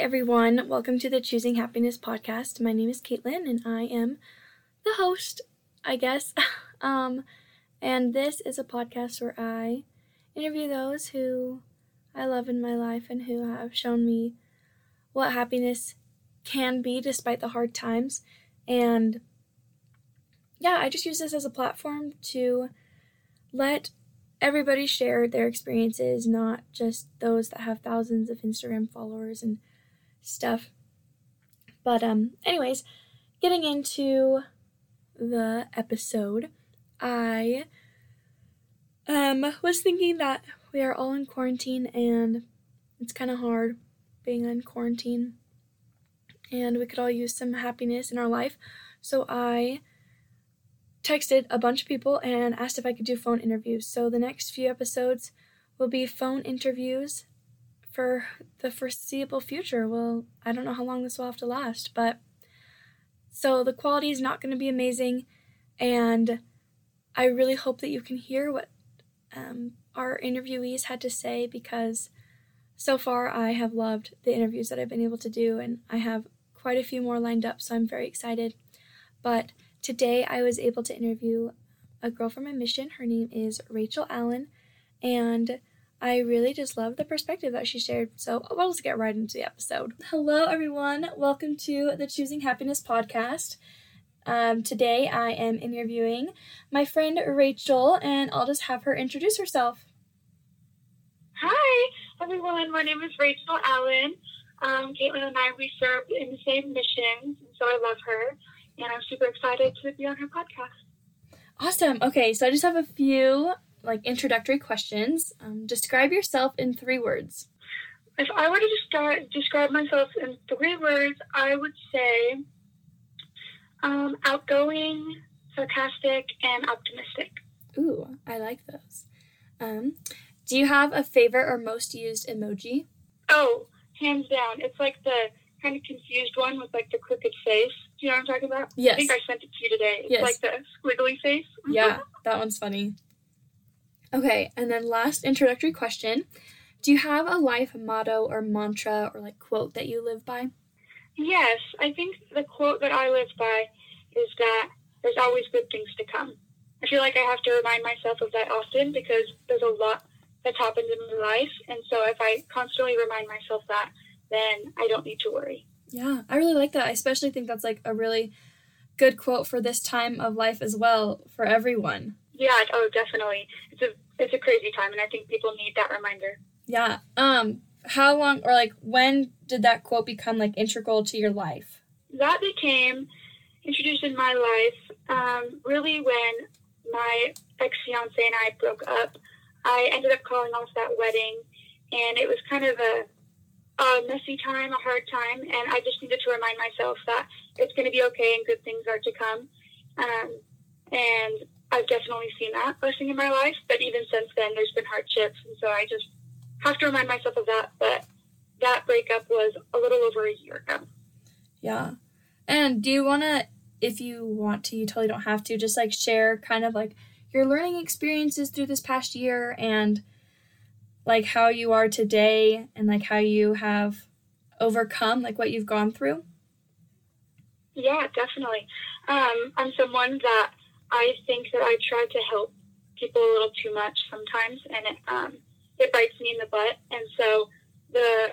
everyone. Welcome to the Choosing Happiness podcast. My name is Caitlin and I am the host, I guess. um, and this is a podcast where I interview those who I love in my life and who have shown me what happiness can be despite the hard times. And yeah, I just use this as a platform to let everybody share their experiences, not just those that have thousands of Instagram followers and stuff. But um anyways, getting into the episode, I um was thinking that we are all in quarantine and it's kind of hard being in quarantine and we could all use some happiness in our life. So I texted a bunch of people and asked if I could do phone interviews. So the next few episodes will be phone interviews for the foreseeable future. Well, I don't know how long this will have to last, but so the quality is not going to be amazing, and I really hope that you can hear what um, our interviewees had to say because so far I have loved the interviews that I've been able to do, and I have quite a few more lined up, so I'm very excited. But today I was able to interview a girl from my mission. Her name is Rachel Allen, and I really just love the perspective that she shared. So we'll just get right into the episode. Hello, everyone. Welcome to the Choosing Happiness podcast. Um, today I am interviewing my friend Rachel, and I'll just have her introduce herself. Hi, everyone. My name is Rachel Allen. Um, Caitlin and I, we serve in the same mission, so I love her, and I'm super excited to be on her podcast. Awesome. Okay, so I just have a few like introductory questions. Um, describe yourself in three words. If I were to describe describe myself in three words, I would say um, outgoing, sarcastic, and optimistic. Ooh, I like those. Um, do you have a favorite or most used emoji? Oh, hands down. It's like the kind of confused one with like the crooked face. Do you know what I'm talking about? Yes. I think I sent it to you today. It's yes. like the squiggly face. Yeah, that one's funny. Okay, and then last introductory question. Do you have a life motto or mantra or like quote that you live by? Yes, I think the quote that I live by is that there's always good things to come. I feel like I have to remind myself of that often because there's a lot that's happened in my life. And so if I constantly remind myself that, then I don't need to worry. Yeah, I really like that. I especially think that's like a really good quote for this time of life as well for everyone. Yeah, oh, definitely. It's a it's a crazy time and I think people need that reminder. Yeah. Um how long or like when did that quote become like integral to your life? That became introduced in my life um, really when my ex fiance and I broke up. I ended up calling off that wedding, and it was kind of a, a messy time, a hard time, and I just needed to remind myself that it's going to be okay and good things are to come. Um, and I've definitely seen that blessing in my life, but even since then, there's been hardships, and so I just have to remind myself of that. But that breakup was a little over a year ago. Yeah. And do you want to, if you want to, you totally don't have to, just like share kind of like your learning experiences through this past year and like how you are today and like how you have overcome like what you've gone through? Yeah, definitely. Um, I'm someone that I think that I try to help people a little too much sometimes, and it um, it bites me in the butt. And so the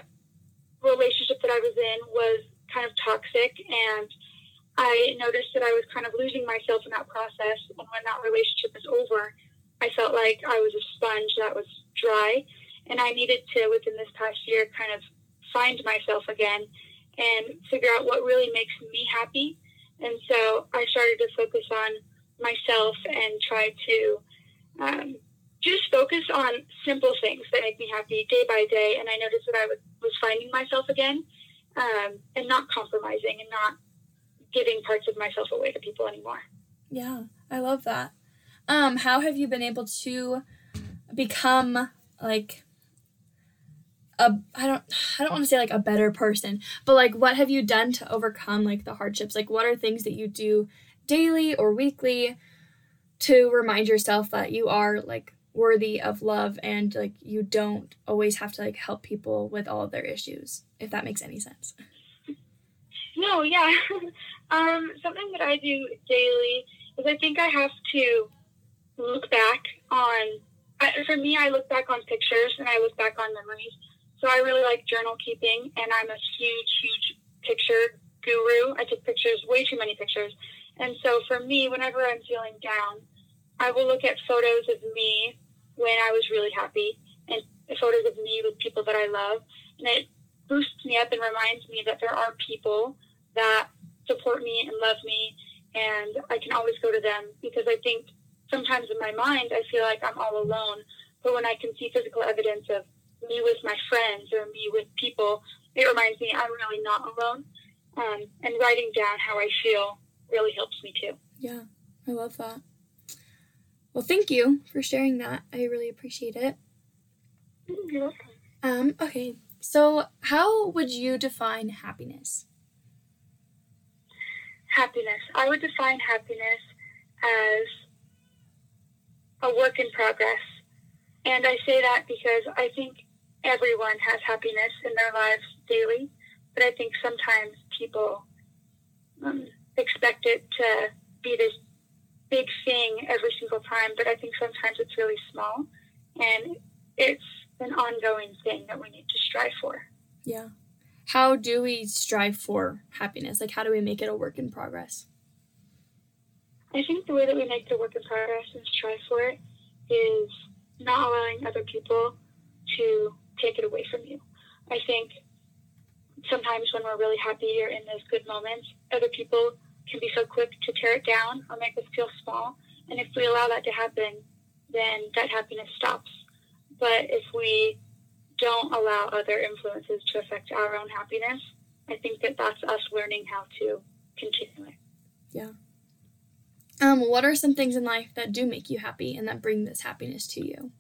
relationship that I was in was kind of toxic, and I noticed that I was kind of losing myself in that process. And when that relationship was over, I felt like I was a sponge that was dry, and I needed to, within this past year, kind of find myself again and figure out what really makes me happy. And so I started to focus on myself and try to um, just focus on simple things that make me happy day by day. And I noticed that I was finding myself again um, and not compromising and not giving parts of myself away to people anymore. Yeah, I love that. Um, how have you been able to become like a I don't I don't want to say like a better person, but like what have you done to overcome like the hardships? Like what are things that you do daily or weekly to remind yourself that you are like worthy of love and like you don't always have to like help people with all of their issues if that makes any sense. No yeah. Um, something that i do daily is i think i have to look back on I, for me i look back on pictures and i look back on memories. So i really like journal keeping and i'm a huge huge picture guru. I take pictures way too many pictures and so for me whenever i'm feeling down I will look at photos of me when I was really happy and photos of me with people that I love. And it boosts me up and reminds me that there are people that support me and love me. And I can always go to them because I think sometimes in my mind, I feel like I'm all alone. But when I can see physical evidence of me with my friends or me with people, it reminds me I'm really not alone. Um, and writing down how I feel really helps me too. Yeah, I love that. Well, thank you for sharing that. I really appreciate it. You're welcome. Um, okay, so how would you define happiness? Happiness. I would define happiness as a work in progress. And I say that because I think everyone has happiness in their lives daily, but I think sometimes people um, expect it to be this big thing every single time, but I think sometimes it's really small and it's an ongoing thing that we need to strive for. Yeah. How do we strive for happiness? Like, how do we make it a work in progress? I think the way that we make the work in progress and strive for it is not allowing other people to take it away from you. I think sometimes when we're really happy or in those good moments, other people can be so quick to tear it down or make us feel small. And if we allow that to happen, then that happiness stops. But if we don't allow other influences to affect our own happiness, I think that that's us learning how to continue it. Yeah. Um, what are some things in life that do make you happy and that bring this happiness to you?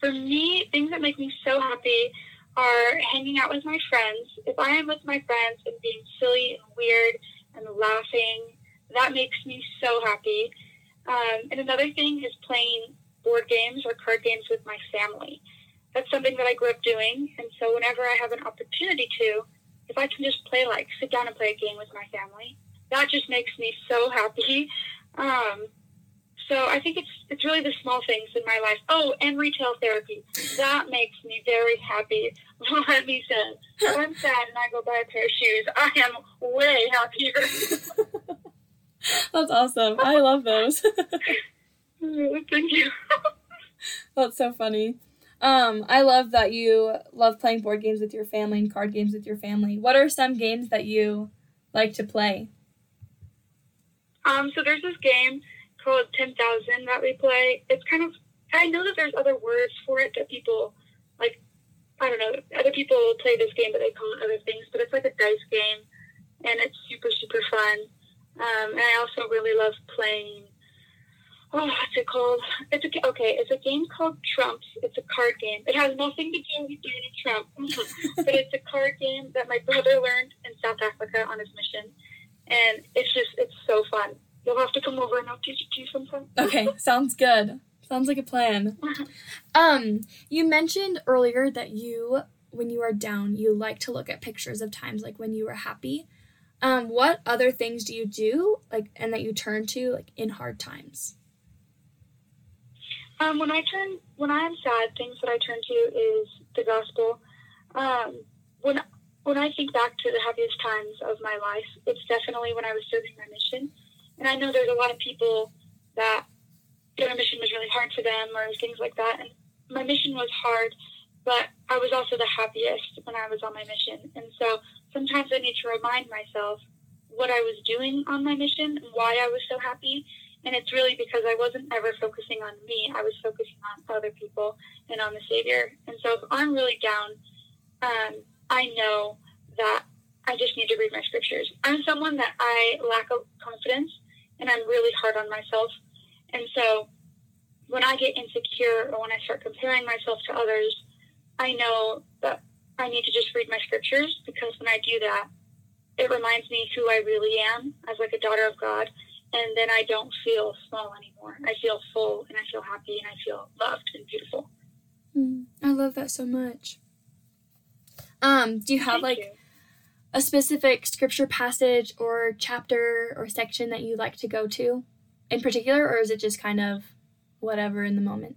For me, things that make me so happy are hanging out with my friends. If I am with my friends and being silly and weird and laughing, that makes me so happy. Um, and another thing is playing board games or card games with my family. That's something that I grew up doing. And so whenever I have an opportunity to, if I can just play, like, sit down and play a game with my family, that just makes me so happy. Um, so I think it's it's really the small things in my life. Oh, and retail therapy. That makes me very happy. Let me say, I'm sad and I go buy a pair of shoes, I am way happier. That's awesome. I love those. Thank you. That's so funny. Um, I love that you love playing board games with your family and card games with your family. What are some games that you like to play? Um, so there's this game called 10,000 that we play. It's kind of, I know that there's other words for it that people, like, I don't know, other people play this game, but they call it other things, but it's like a dice game, and it's super, super fun. Um, and I also really love playing, oh, what's it called? It's a, okay, it's a game called Trumps. It's a card game. It has nothing to do with Donald Trump, but it's a card game that my brother learned in South Africa on his mission. And it's just, it's so fun. You'll have to come over and I'll teach it to you sometime. Okay, sounds good. Sounds like a plan. um, you mentioned earlier that you, when you are down, you like to look at pictures of times like when you were happy. Um, what other things do you do like and that you turn to like in hard times? Um, when I turn when I am sad, things that I turn to is the gospel. Um, when when I think back to the happiest times of my life, it's definitely when I was serving my mission. And I know there's a lot of people that their mission was really hard for them or things like that. And my mission was hard, but I was also the happiest when I was on my mission. And so sometimes I need to remind myself what I was doing on my mission and why I was so happy. And it's really because I wasn't ever focusing on me. I was focusing on other people and on the Savior. And so if I'm really down, um, I know that I just need to read my scriptures. I'm someone that I lack of confidence and I'm really hard on myself. And so when I get insecure or when I start comparing myself to others, I know that I need to just read my scriptures because when I do that, it reminds me who I really am as like a daughter of God. and then I don't feel small anymore. I feel full and I feel happy and I feel loved and beautiful. Mm, I love that so much. Um, do you have Thank like you. a specific scripture passage or chapter or section that you like to go to in particular, or is it just kind of whatever in the moment?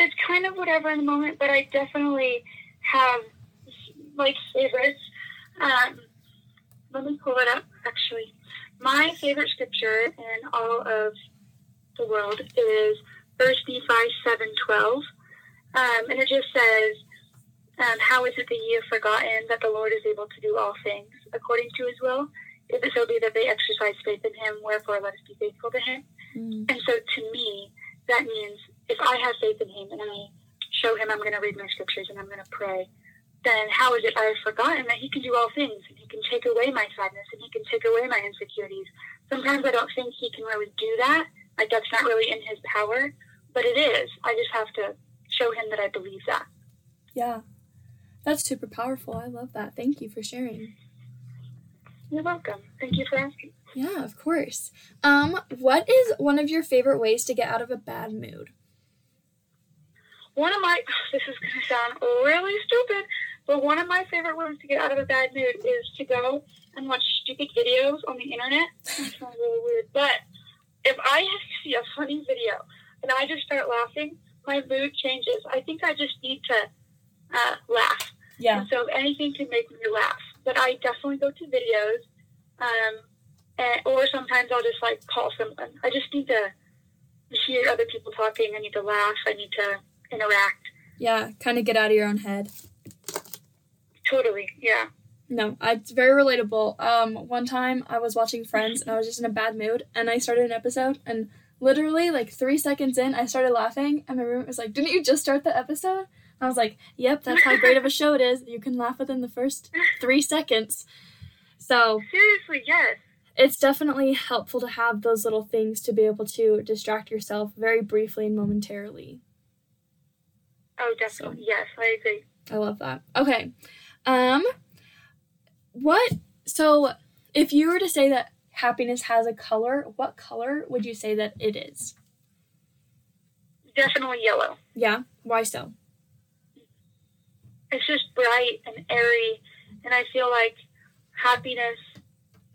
it's kind of whatever in the moment, but I definitely have like favorites. Um, let me pull it up. Actually, my favorite scripture in all of the world is First Nephi seven twelve, um, and it just says, um, "How is it that ye have forgotten that the Lord is able to do all things according to His will? If it so be that they exercise faith in Him, wherefore let us be faithful to Him." Mm. And so to me, that means if I have faith in him and I show him I'm going to read my scriptures and I'm going to pray, then how is it I have forgotten that he can do all things and he can take away my sadness and he can take away my insecurities? Sometimes I don't think he can really do that. Like that's not really in his power, but it is. I just have to show him that I believe that. Yeah, that's super powerful. I love that. Thank you for sharing. You're welcome. Thank you for asking. Yeah, of course. Um, what is one of your favorite ways to get out of a bad mood? One of my, this is going to sound really stupid, but one of my favorite ways to get out of a bad mood is to go and watch stupid videos on the internet. That sounds really weird, but if I see a funny video and I just start laughing, my mood changes. I think I just need to uh, laugh. Yeah. And so anything can make me laugh. But I definitely go to videos, um, and, or sometimes I'll just like call someone. I just need to hear other people talking. I need to laugh. I need to interact. Yeah, kind of get out of your own head. Totally, yeah. No, I, it's very relatable. Um, one time I was watching Friends and I was just in a bad mood and I started an episode and literally like three seconds in I started laughing and my roommate was like, "Didn't you just start the episode?" I was like, "Yep, that's how great of a show it is. You can laugh within the first three seconds." So Seriously, yes. it's definitely helpful to have those little things to be able to distract yourself very briefly and momentarily. Oh, definitely, yes. I agree. I love that. Okay. Um what so if you were to say that happiness has a color, what color would you say that it is? Definitely yellow. Yeah, why so? It's just bright and airy, and I feel like happiness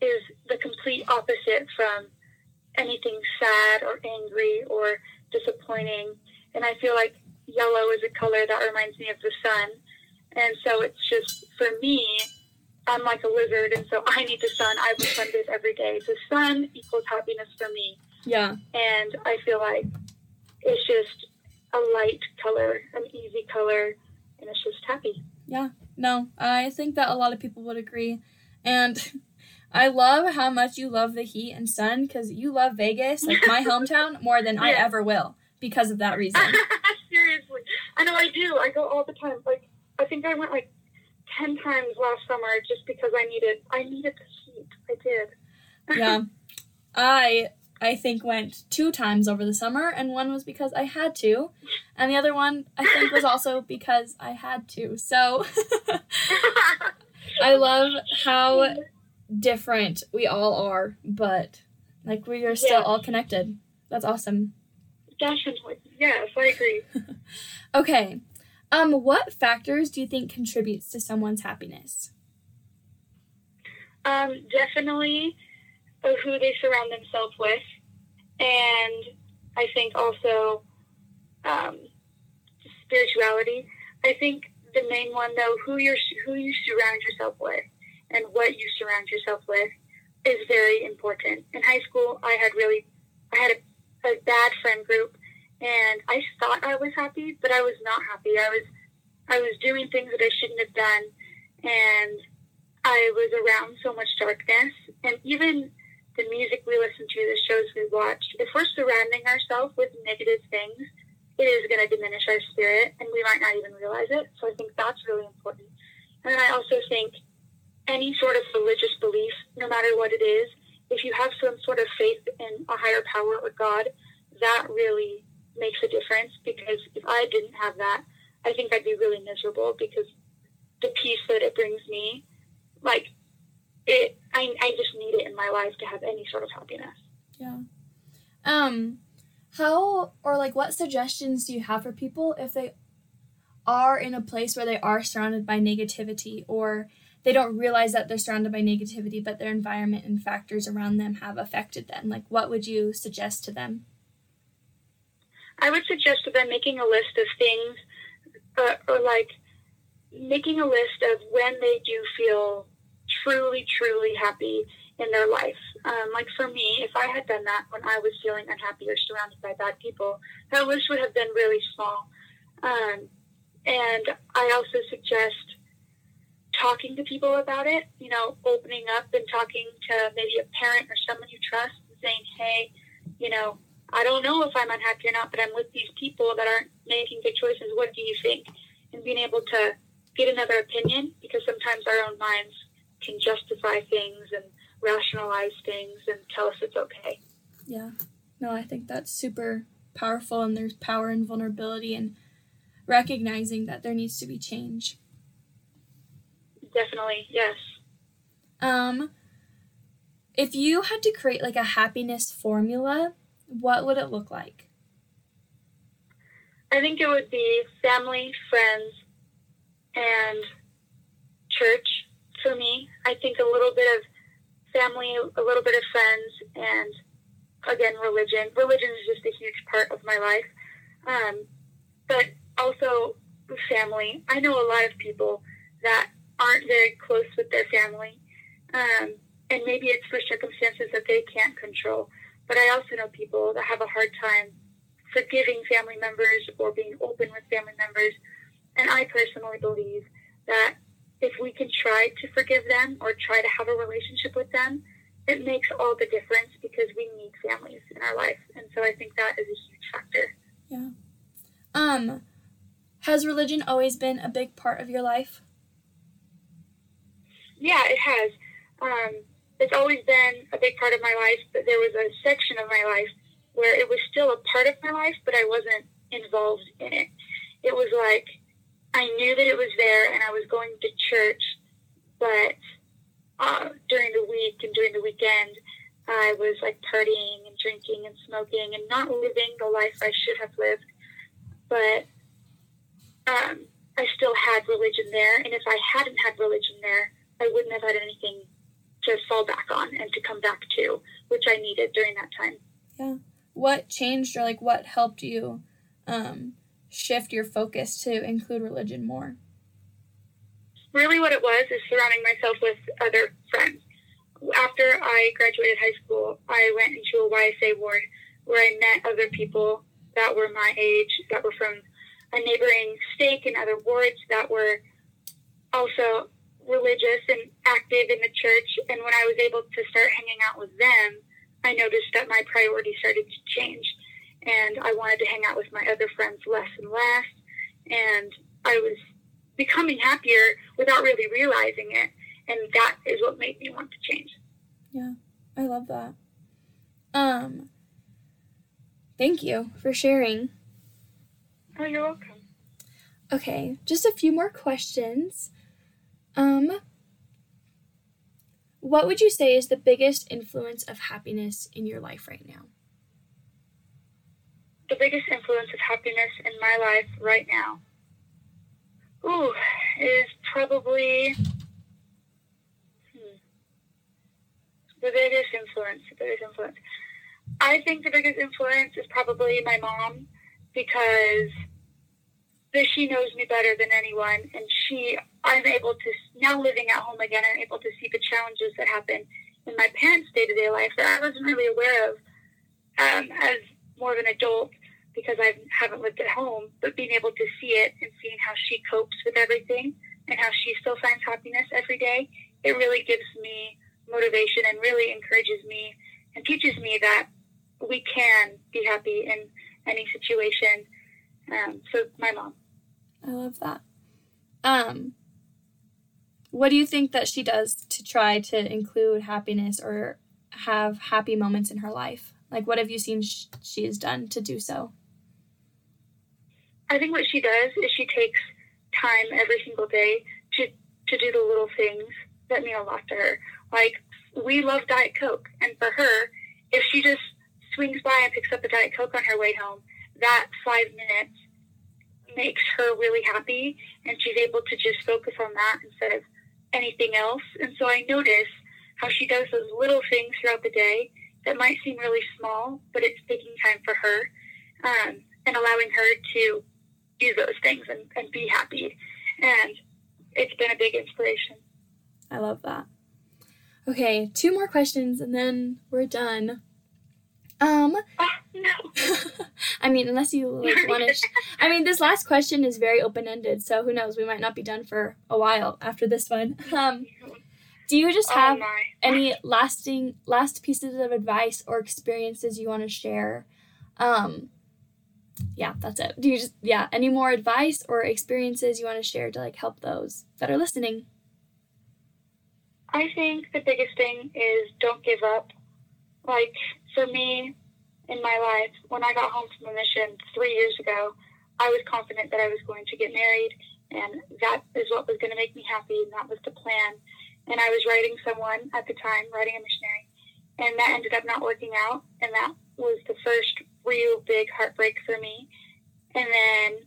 is the complete opposite from anything sad or angry or disappointing. And I feel like yellow is a color that reminds me of the sun. And so it's just, for me, I'm like a lizard, and so I need the sun. I will sunbathe every day. The sun equals happiness for me. Yeah. And I feel like it's just a light color, an easy color, and it's just happy. Yeah, no, I think that a lot of people would agree. And I love how much you love the heat and sun cuz you love Vegas, like my hometown, more than I ever will because of that reason. Seriously. I know I do. I go all the time. Like I think I went like ten times last summer just because I needed I needed the heat. I did. yeah. I I think went two times over the summer and one was because I had to and the other one I think was also because I had to. So I love how different we all are, but like we are still Yeah. all connected. That's awesome. Definitely. Yes, I agree. Okay. Um what factors do you think contributes to someone's happiness? Um, definitely uh, who they surround themselves with, and I think also um, spirituality. I think the main one though, who you who you surround yourself with, and what you surround yourself with, is very important. In high school, I had really, I had a, a bad friend group, and I thought I was happy, but I was not happy. I was, I was doing things that I shouldn't have done, and I was around so much darkness, and even the music we listen to, the shows we watch, if we're surrounding ourselves with negative things, it is going to diminish our spirit, and we might not even realize it. So I think that's really important. And I also think any sort of religious belief, no matter what it is, if you have some sort of faith in a higher power or God, that really makes a difference. Because if I didn't have that, I think I'd be really miserable because the peace that it brings me like it I, I just need it in my life to have any sort of happiness. Yeah. Um, how or like what suggestions do you have for people if they are in a place where they are surrounded by negativity or they don't realize that they're surrounded by negativity, but their environment and factors around them have affected them? Like, what would you suggest to them? I would suggest to them making a list of things, uh, or like making a list of when they do feel truly, truly happy in their life. Um, like for me, if I had done that when I was feeling unhappy or surrounded by bad people, that list would have been really small. Um, and I also suggest talking to people about it, you know, opening up and talking to maybe a parent or someone you trust and saying, hey, you know, I don't know if I'm unhappy or not, but I'm with these people that aren't making good choices. What do you think? And being able to get another opinion because sometimes our own minds can justify things and rationalize things and tell us it's okay. Yeah. No, I think that's super powerful and there's power in vulnerability and recognizing that there needs to be change. Definitely, yes. Um if you had to create like a happiness formula, what would it look like? I think it would be family, friends, and church for me. I think a little bit of family, a little bit of friends, and again, religion. Religion is just a huge part of my life. Um, but also family. I know a lot of people that aren't very close with their family. Um, and maybe it's for circumstances that they can't control. But I also know people that have a hard time forgiving family members or being open with family members. And I personally believe that if we can try to forgive them or try to have a relationship with them, it makes all the difference because we need families in our life. And so I think that is a huge factor. Yeah. Um, has religion always been a big part of your life? Yeah, it has. Um, it's always been a big part of my life, but there was a section of my life where it was still a part of my life, but I wasn't involved in it. It was like I knew that it was there and I was going to church, but uh, during the week and during the weekend, I was like partying and drinking and smoking and not living the life I should have lived. But um, I still had religion there, and if I hadn't had religion there, I wouldn't have had anything to fall back on and to come back to, which I needed during that time. Yeah. What changed or like what helped you um, shift your focus to include religion more? Really, what it was is surrounding myself with other friends. After I graduated high school, I went into a YSA ward where I met other people that were my age, that were from a neighboring state and other wards that were also religious and active in the church. And when I was able to start hanging out with them, I noticed that my priorities started to change. And I wanted to hang out with my other friends less and less. And I was becoming happier without really realizing it. And that is what made me want to change. Yeah, I love that. Um, thank you for sharing. Oh, you're welcome. Okay, just a few more questions. Um, what would you say is the biggest influence of happiness in your life right now? The biggest influence of happiness in my life right now, ooh, is probably hmm, the biggest influence. The biggest influence. I think the biggest influence is probably my mom because she knows me better than anyone, and she, I'm able to now living at home again. I'm able to see the challenges that happen in my parents' day to day life that I wasn't really aware of um, as more of an adult because I haven't lived at home. But being able to see it and seeing how she copes with everything and how she still finds happiness every day, it really gives me motivation and really encourages me and teaches me that we can be happy in any situation. Um, so my mom. I love that. Um, what do you think that she does to try to include happiness or have happy moments in her life? Like, what have you seen sh- she has done to do so? I think what she does is she takes time every single day to, to do the little things that mean a lot to her. Like, we love Diet Coke. And for her, if she just swings by and picks up a Diet Coke on her way home, that five minutes makes her really happy and she's able to just focus on that instead of anything else. And so I notice how she does those little things throughout the day that might seem really small, but it's taking time for her um, and allowing her to do those things and, and be happy. And it's been a big inspiration. I love that. Okay, two more questions and then we're done. Um, oh, no. I mean, unless you like want to. I mean, this last question is very open ended, so who knows? We might not be done for a while after this one. Um, do you just have oh any lasting last pieces of advice or experiences you want to share? Um, yeah, that's it. Do you just yeah, any more advice or experiences you want to share to like help those that are listening? I think the biggest thing is don't give up. Like for me, in my life, when I got home from a mission three years ago, I was confident that I was going to get married, and that is what was going to make me happy, and that was the plan. And I was writing someone at the time, writing a missionary, and that ended up not working out, and that was the first real big heartbreak for me. And then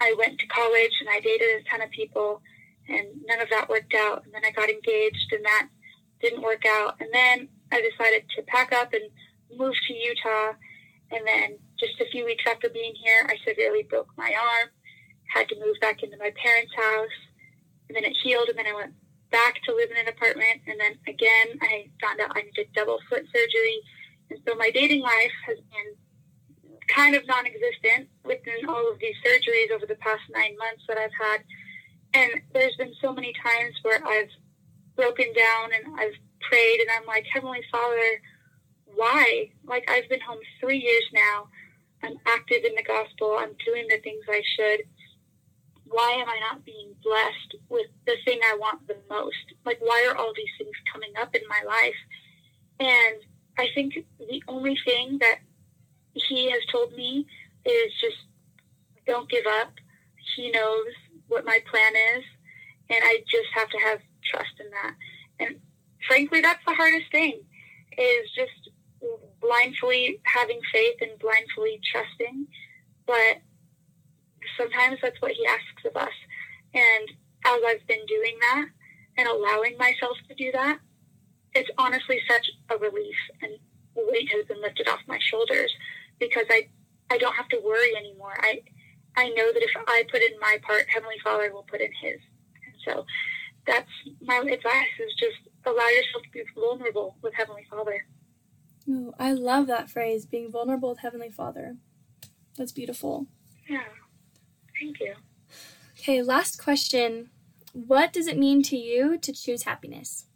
I went to college and I dated a ton of people, and none of that worked out. And then I got engaged, and that didn't work out. And then I decided to pack up and move to Utah. And then just a few weeks after being here, I severely broke my arm, had to move back into my parents' house, and then it healed, and then I went back to live in an apartment, and then again, I found out I needed double foot surgery. And so my dating life has been kind of non existent within all of these surgeries over the past nine months that I've had. And there's been so many times where I've broken down and I've prayed and I'm like, Heavenly Father, why? Like, I've been home three years now. I'm active in the gospel. I'm doing the things I should. Why am I not being blessed with the thing I want the most? Like, why are all these things coming up in my life? And I think the only thing that he has told me is just don't give up. He knows what my plan is, and I just have to have trust in that. And frankly, that's the hardest thing is just blindly having faith and blindly trusting. But sometimes that's what he asks of us. And as I've been doing that and allowing myself to do that, it's honestly such a relief and weight has been lifted off my shoulders because I I don't have to worry anymore. I I know that if I put in my part, Heavenly Father will put in His. And so that's my advice: is just allow yourself to be vulnerable with Heavenly Father. Oh, I love that phrase, being vulnerable with Heavenly Father. That's beautiful. Yeah. Thank you. Okay, last question. What does it mean to you to choose happiness?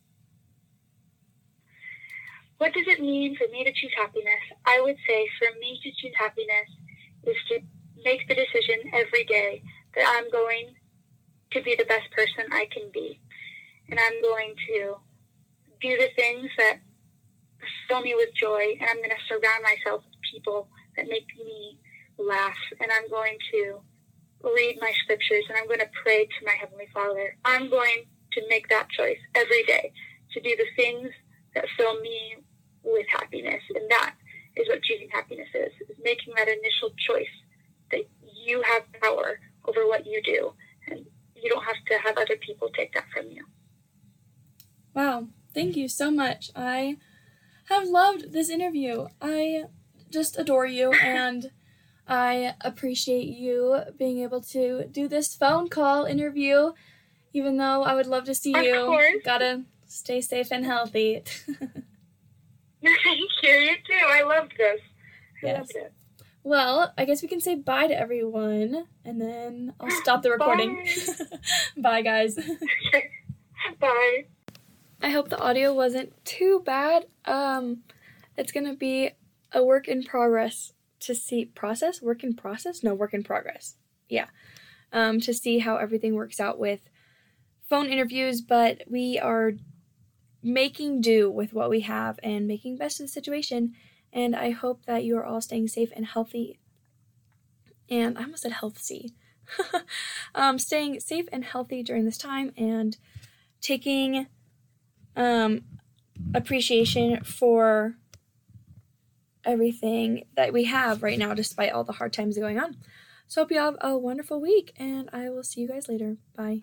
What does it mean for me to choose happiness? I would say for me to choose happiness is to make the decision every day that I'm going to be the best person I can be. And I'm going to do the things that fill me with joy. And I'm going to surround myself with people that make me laugh. And I'm going to read my scriptures and I'm going to pray to my Heavenly Father. I'm going to make that choice every day to do the things that fill me with happiness. And that is what choosing happiness is, is making that initial choice that you have power over what you do. And you don't have to have other people take that from you. Wow. Thank you so much. I have loved this interview. I just adore you and I appreciate you being able to do this phone call interview, even though I would love to see of you. Course. Gotta stay safe and healthy. Thank you. You too. I loved this. I Yes. loved it. Well, I guess we can say bye to everyone and then I'll stop the recording. bye, guys. Bye. I hope the audio wasn't too bad. Um, it's gonna be a work in progress to see process work in process? No work in progress. Yeah. Um, to see how everything works out with phone interviews but we are making do with what we have and making best of the situation. And i hope that you are all staying safe and healthy. And i almost said healthy. Um, staying safe and healthy during this time and taking um, appreciation for everything that we have right now, despite all the hard times going on. So, hope you have a wonderful week, and I will see you guys later. Bye.